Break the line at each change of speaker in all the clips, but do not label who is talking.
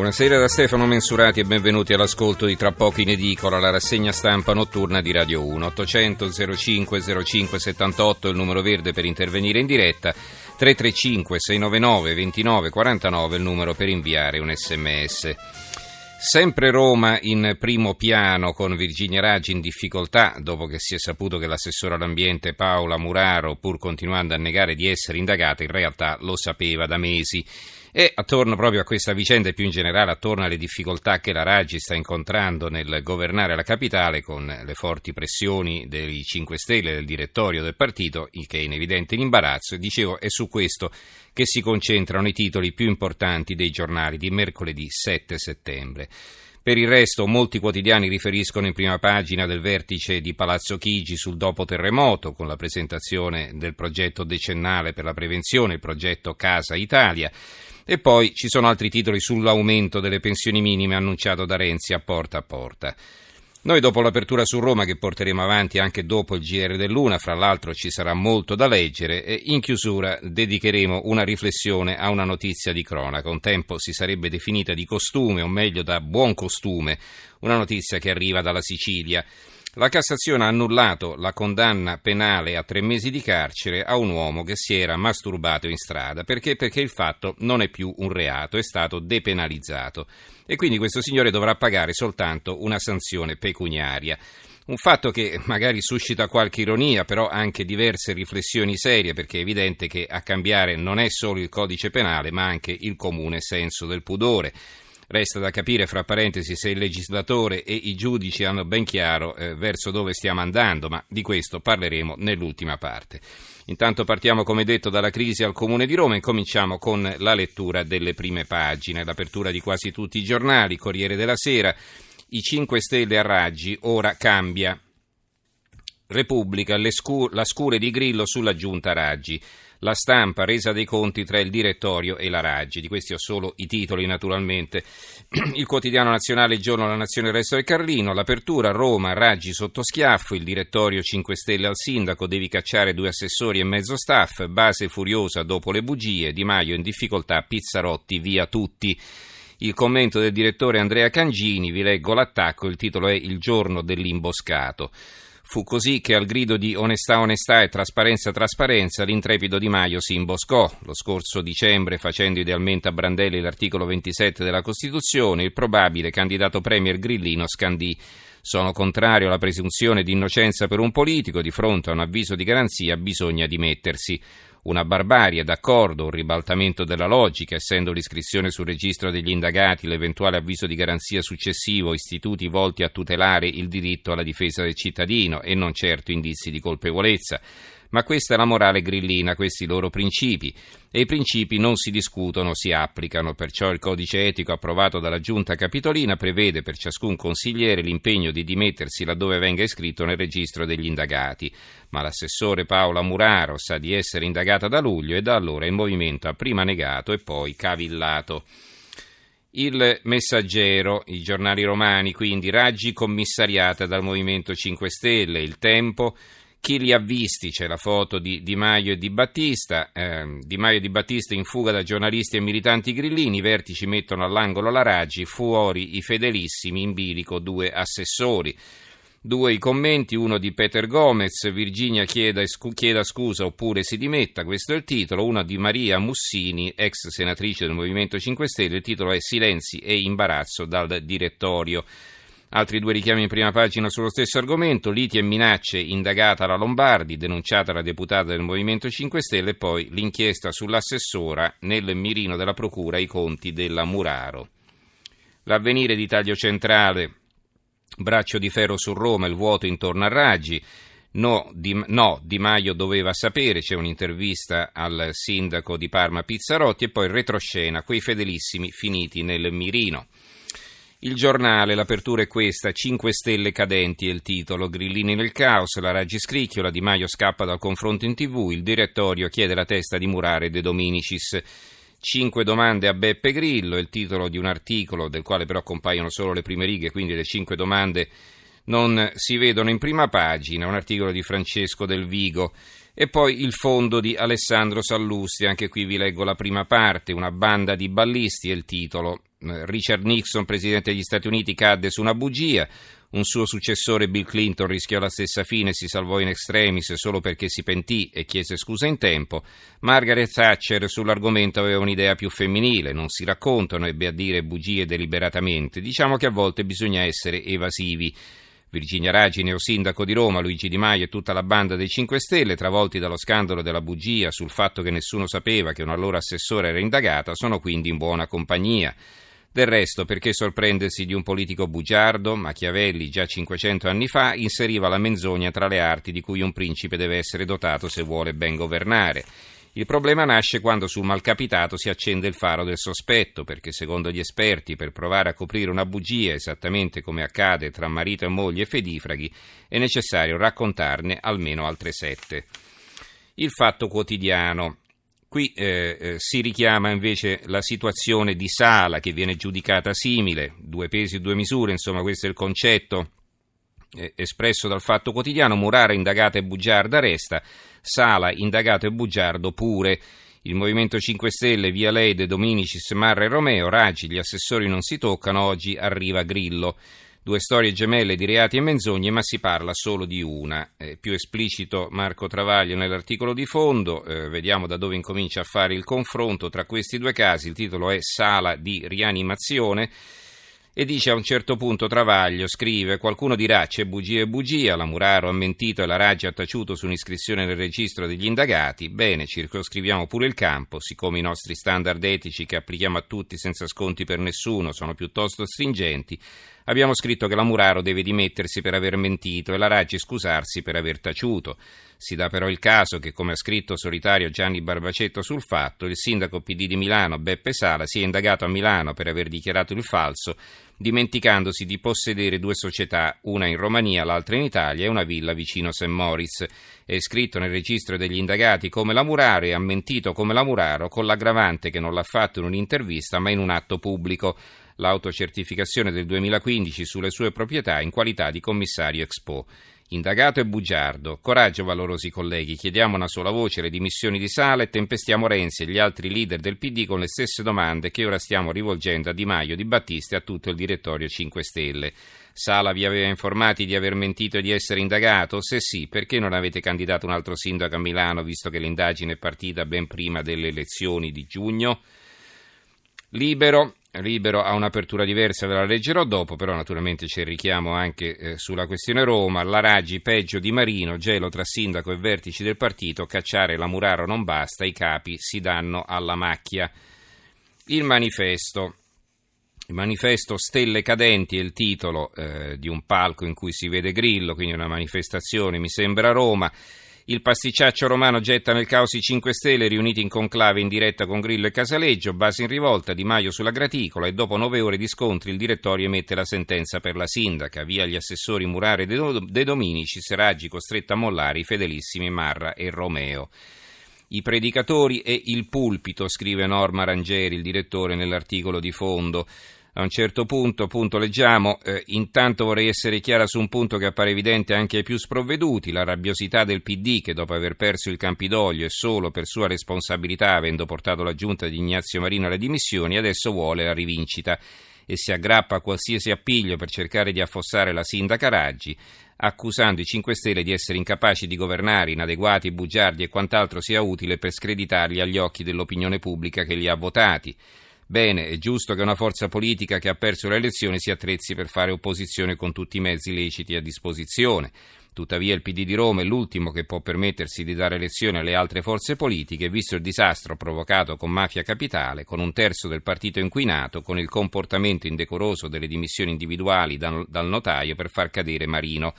Buonasera da Stefano Mensurati e benvenuti all'ascolto di Tra poco in edicola, la rassegna stampa notturna di Radio 1. 800 05 05 78 è il numero verde per intervenire in diretta, 335 699 29 49 è il numero per inviare un sms. Sempre Roma in primo piano con Virginia Raggi in difficoltà dopo che si è saputo che l'assessore all'ambiente Paola Muraro, pur continuando a negare di essere indagata, in realtà lo sapeva da mesi. E attorno proprio a questa vicenda e più in generale attorno alle difficoltà che la Raggi sta incontrando nel governare la capitale con le forti pressioni dei 5 Stelle del direttorio del partito, il che è in evidente imbarazzo, dicevo è su questo che si concentrano i titoli più importanti dei giornali di mercoledì 7 settembre. Per il resto, molti quotidiani riferiscono in prima pagina del vertice di Palazzo Chigi sul dopo terremoto, con la presentazione del progetto decennale per la prevenzione, il progetto Casa Italia. E poi ci sono altri titoli sull'aumento delle pensioni minime annunciato da Renzi a porta a porta. Noi dopo l'apertura su Roma che porteremo avanti anche dopo il GR dell'Una, fra l'altro ci sarà molto da leggere e in chiusura dedicheremo una riflessione a una notizia di cronaca. Un tempo si sarebbe definita di costume, o meglio da buon costume, una notizia che arriva dalla Sicilia. La Cassazione ha annullato la condanna penale a tre mesi di carcere a un uomo che si era masturbato in strada. Perché? Perché il fatto non è più un reato, è stato depenalizzato. E quindi questo signore dovrà pagare soltanto una sanzione pecuniaria. Un fatto che magari suscita qualche ironia, però anche diverse riflessioni serie, perché è evidente che a cambiare non è solo il codice penale, ma anche il comune senso del pudore. Resta da capire, fra parentesi, se il legislatore e i giudici hanno ben chiaro eh, verso dove stiamo andando, ma di questo parleremo nell'ultima parte. Intanto partiamo, come detto, dalla crisi al Comune di Roma e cominciamo con la lettura delle prime pagine, l'apertura di quasi tutti i giornali, Corriere della Sera, i 5 Stelle a Raggi, ora cambia. Repubblica, scu- la scure di Grillo sulla giunta Raggi. La stampa, resa dei conti tra il direttorio e la Raggi. Di questi ho solo i titoli, naturalmente. Il quotidiano nazionale Il giorno, la nazione, il resto del Carlino. L'apertura, Roma, Raggi sotto schiaffo. Il direttorio 5 Stelle al sindaco. Devi cacciare due assessori e mezzo staff. Base furiosa dopo le bugie. Di Maio in difficoltà. Pizzarotti, via tutti. Il commento del direttore Andrea Cangini, vi leggo l'attacco, il titolo è Il giorno dell'imboscato. Fu così che al grido di onestà, onestà e trasparenza, trasparenza, l'intrepido Di Maio si imboscò. Lo scorso dicembre, facendo idealmente a brandelli l'articolo 27 della Costituzione, il probabile candidato premier grillino scandì sono contrario alla presunzione di innocenza per un politico, di fronte a un avviso di garanzia bisogna dimettersi. Una barbarie, d'accordo, un ribaltamento della logica, essendo l'iscrizione sul registro degli indagati l'eventuale avviso di garanzia successivo, istituti volti a tutelare il diritto alla difesa del cittadino e non certo indizi di colpevolezza. Ma questa è la morale grillina, questi loro principi. E i principi non si discutono, si applicano. Perciò il codice etico approvato dalla Giunta Capitolina prevede per ciascun consigliere l'impegno di dimettersi laddove venga iscritto nel registro degli indagati. Ma l'assessore Paola Muraro sa di essere indagata da luglio e da allora il movimento ha prima negato e poi cavillato. Il Messaggero, i giornali romani, quindi Raggi commissariata dal Movimento 5 Stelle, il Tempo, chi li ha visti? C'è la foto di Di Maio e di Battista. Eh, di Maio e di Battista in fuga da giornalisti e militanti grillini. I vertici mettono all'angolo la Raggi, fuori i fedelissimi, in bilico due assessori. Due i commenti, uno di Peter Gomez, Virginia chieda, chieda, scusa oppure si dimetta, questo è il titolo, uno di Maria Mussini, ex senatrice del Movimento 5 Stelle, il titolo è Silenzi e imbarazzo dal direttorio. Altri due richiami in prima pagina sullo stesso argomento, liti e minacce indagata la Lombardi, denunciata la deputata del Movimento 5 Stelle e poi l'inchiesta sull'assessora nel mirino della Procura i conti della Muraro. L'avvenire di taglio centrale, braccio di ferro su Roma, il vuoto intorno a Raggi, No di, no, Di Maio doveva sapere, c'è un'intervista al sindaco di Parma Pizzarotti e poi retroscena, quei fedelissimi finiti nel mirino. Il giornale, l'apertura è questa, 5 stelle cadenti è il titolo, Grillini nel caos, la Raggi scricchiola, Di Maio scappa dal confronto in tv, il direttorio chiede la testa di Murare De Dominicis. Cinque domande a Beppe Grillo, il titolo di un articolo del quale però compaiono solo le prime righe, quindi le cinque domande non si vedono in prima pagina, un articolo di Francesco Del Vigo. E poi il fondo di Alessandro Sallusti, anche qui vi leggo la prima parte, una banda di ballisti è il titolo. Richard Nixon, presidente degli Stati Uniti, cadde su una bugia, un suo successore Bill Clinton rischiò la stessa fine, si salvò in extremis solo perché si pentì e chiese scusa in tempo. Margaret Thatcher sull'argomento aveva un'idea più femminile, non si raccontano, ebbe a dire bugie deliberatamente. Diciamo che a volte bisogna essere evasivi. Virginia Raggi, neosindaco di Roma, Luigi Di Maio e tutta la banda dei 5 Stelle, travolti dallo scandalo della bugia sul fatto che nessuno sapeva che un allora assessore era indagata, sono quindi in buona compagnia. Del resto, perché sorprendersi di un politico bugiardo? Machiavelli, già 500 anni fa, inseriva la menzogna tra le arti di cui un principe deve essere dotato se vuole ben governare. Il problema nasce quando sul malcapitato si accende il faro del sospetto, perché secondo gli esperti per provare a coprire una bugia, esattamente come accade tra marito e moglie fedifraghi, è necessario raccontarne almeno altre sette. Il fatto quotidiano. Qui eh, eh, si richiama invece la situazione di Sala che viene giudicata simile, due pesi e due misure, insomma questo è il concetto eh, espresso dal Fatto Quotidiano, Murara indagata e bugiarda resta, Sala, indagato e bugiardo pure. Il Movimento 5 Stelle, Via Leide, Dominicis, Marra e Romeo, Raggi, gli assessori non si toccano, oggi arriva Grillo. Due storie gemelle di reati e menzogne, ma si parla solo di una. Eh, più esplicito Marco Travaglio nell'articolo di fondo, eh, vediamo da dove incomincia a fare il confronto tra questi due casi. Il titolo è Sala di rianimazione. E dice a un certo punto Travaglio, scrive, qualcuno dirà c'è bugia e bugia, la Muraro ha mentito e la Raggi ha taciuto su un'iscrizione nel registro degli indagati, bene, circoscriviamo pure il campo, siccome i nostri standard etici che applichiamo a tutti senza sconti per nessuno sono piuttosto stringenti, abbiamo scritto che la Muraro deve dimettersi per aver mentito e la Raggi scusarsi per aver taciuto. Si dà però il caso che, come ha scritto solitario Gianni Barbacetto sul fatto, il sindaco PD di Milano, Beppe Sala, sia indagato a Milano per aver dichiarato il falso, dimenticandosi di possedere due società, una in Romania, l'altra in Italia e una villa vicino St. Moritz. È scritto nel registro degli indagati come la Muraro e ha mentito come la Muraro, con l'aggravante che non l'ha fatto in un'intervista ma in un atto pubblico l'autocertificazione del 2015 sulle sue proprietà in qualità di commissario Expo. Indagato e bugiardo. Coraggio, valorosi colleghi, chiediamo una sola voce le dimissioni di Sala e tempestiamo Renzi e gli altri leader del PD con le stesse domande che ora stiamo rivolgendo a Di Maio, Di Battista e a tutto il direttorio 5 Stelle. Sala vi aveva informati di aver mentito e di essere indagato? Se sì, perché non avete candidato un altro sindaco a Milano, visto che l'indagine è partita ben prima delle elezioni di giugno? Libero, Libero ha un'apertura diversa, ve la leggerò dopo, però naturalmente c'è il richiamo anche eh, sulla questione Roma. La Raggi peggio di Marino, gelo tra sindaco e vertici del partito, cacciare la Muraro non basta, i capi si danno alla macchia. Il manifesto. Il manifesto Stelle Cadenti è il titolo eh, di un palco in cui si vede Grillo, quindi una manifestazione, mi sembra a Roma. Il pasticciaccio romano getta nel caos i 5 Stelle riuniti in conclave in diretta con Grillo e Casaleggio, base in rivolta, Di Maio sulla graticola e dopo nove ore di scontri il direttorio emette la sentenza per la sindaca, via gli assessori Murare De Dominici, Seraggi costretto a mollare i fedelissimi Marra e Romeo. I predicatori e il pulpito, scrive Norma Rangeri, il direttore nell'articolo di fondo. A un certo punto, appunto, leggiamo, eh, intanto vorrei essere chiara su un punto che appare evidente anche ai più sprovveduti, la rabbiosità del PD che dopo aver perso il Campidoglio e solo per sua responsabilità avendo portato la giunta di Ignazio Marino alle dimissioni, adesso vuole la rivincita e si aggrappa a qualsiasi appiglio per cercare di affossare la sindaca Raggi, accusando i 5 Stelle di essere incapaci di governare, inadeguati, bugiardi e quant'altro sia utile per screditarli agli occhi dell'opinione pubblica che li ha votati. Bene, è giusto che una forza politica che ha perso le elezioni si attrezzi per fare opposizione con tutti i mezzi leciti a disposizione. Tuttavia il PD di Roma è l'ultimo che può permettersi di dare lezioni alle altre forze politiche, visto il disastro provocato con Mafia Capitale, con un terzo del partito inquinato, con il comportamento indecoroso delle dimissioni individuali dal notaio per far cadere Marino.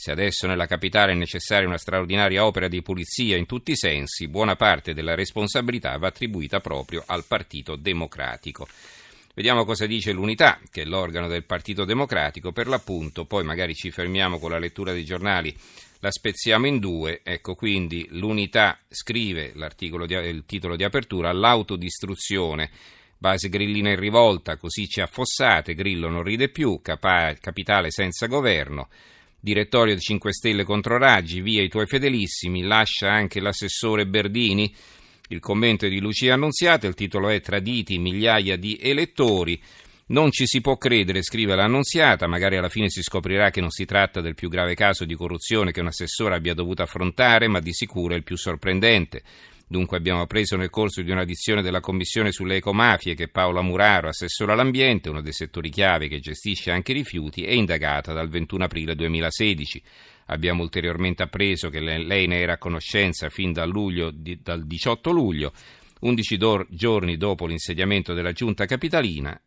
Se adesso nella capitale è necessaria una straordinaria opera di pulizia in tutti i sensi, buona parte della responsabilità va attribuita proprio al Partito Democratico. Vediamo cosa dice l'Unità, che è l'organo del Partito Democratico, per l'appunto, poi magari ci fermiamo con la lettura dei giornali, la spezziamo in due, ecco quindi l'Unità scrive di, il titolo di apertura, l'autodistruzione Base grillina in rivolta, così ci affossate, Grillo non ride più, capa- capitale senza governo. Direttorio di 5 Stelle contro Raggi, via i tuoi fedelissimi, lascia anche l'assessore Berdini. Il commento è di Lucia Annunziata, il titolo è Traditi migliaia di elettori. Non ci si può credere, scrive l'Annunziata, magari alla fine si scoprirà che non si tratta del più grave caso di corruzione che un assessore abbia dovuto affrontare, ma di sicuro è il più sorprendente. Dunque abbiamo appreso nel corso di un'audizione della Commissione sulle ecomafie che Paola Muraro, assessore all'ambiente, uno dei settori chiave che gestisce anche i rifiuti, è indagata dal 21 aprile 2016. Abbiamo ulteriormente appreso che lei ne era a conoscenza fin dal, luglio, dal 18 luglio 11 do- giorni dopo l'insediamento della giunta capitolina,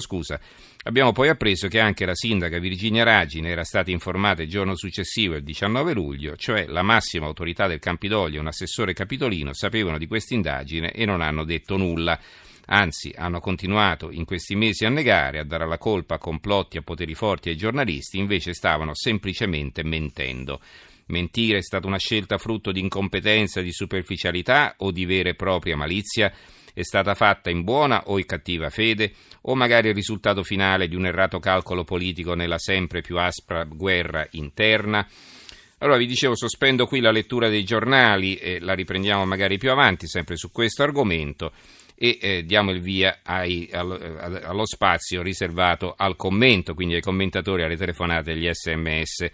scusa, abbiamo poi appreso che anche la sindaca Virginia Raggi ne era stata informata il giorno successivo, il 19 luglio, cioè la massima autorità del Campidoglio e un assessore capitolino sapevano di questa indagine e non hanno detto nulla. Anzi, hanno continuato in questi mesi a negare, a dare la colpa a complotti, a poteri forti ai giornalisti, invece stavano semplicemente mentendo. Mentire è stata una scelta frutto di incompetenza, di superficialità o di vera e propria malizia? È stata fatta in buona o in cattiva fede? O magari il risultato finale di un errato calcolo politico nella sempre più aspra guerra interna? Allora vi dicevo, sospendo qui la lettura dei giornali e la riprendiamo magari più avanti, sempre su questo argomento e eh, diamo il via ai, allo, allo, spazio riservato al commento, quindi ai commentatori, alle telefonate e agli sms.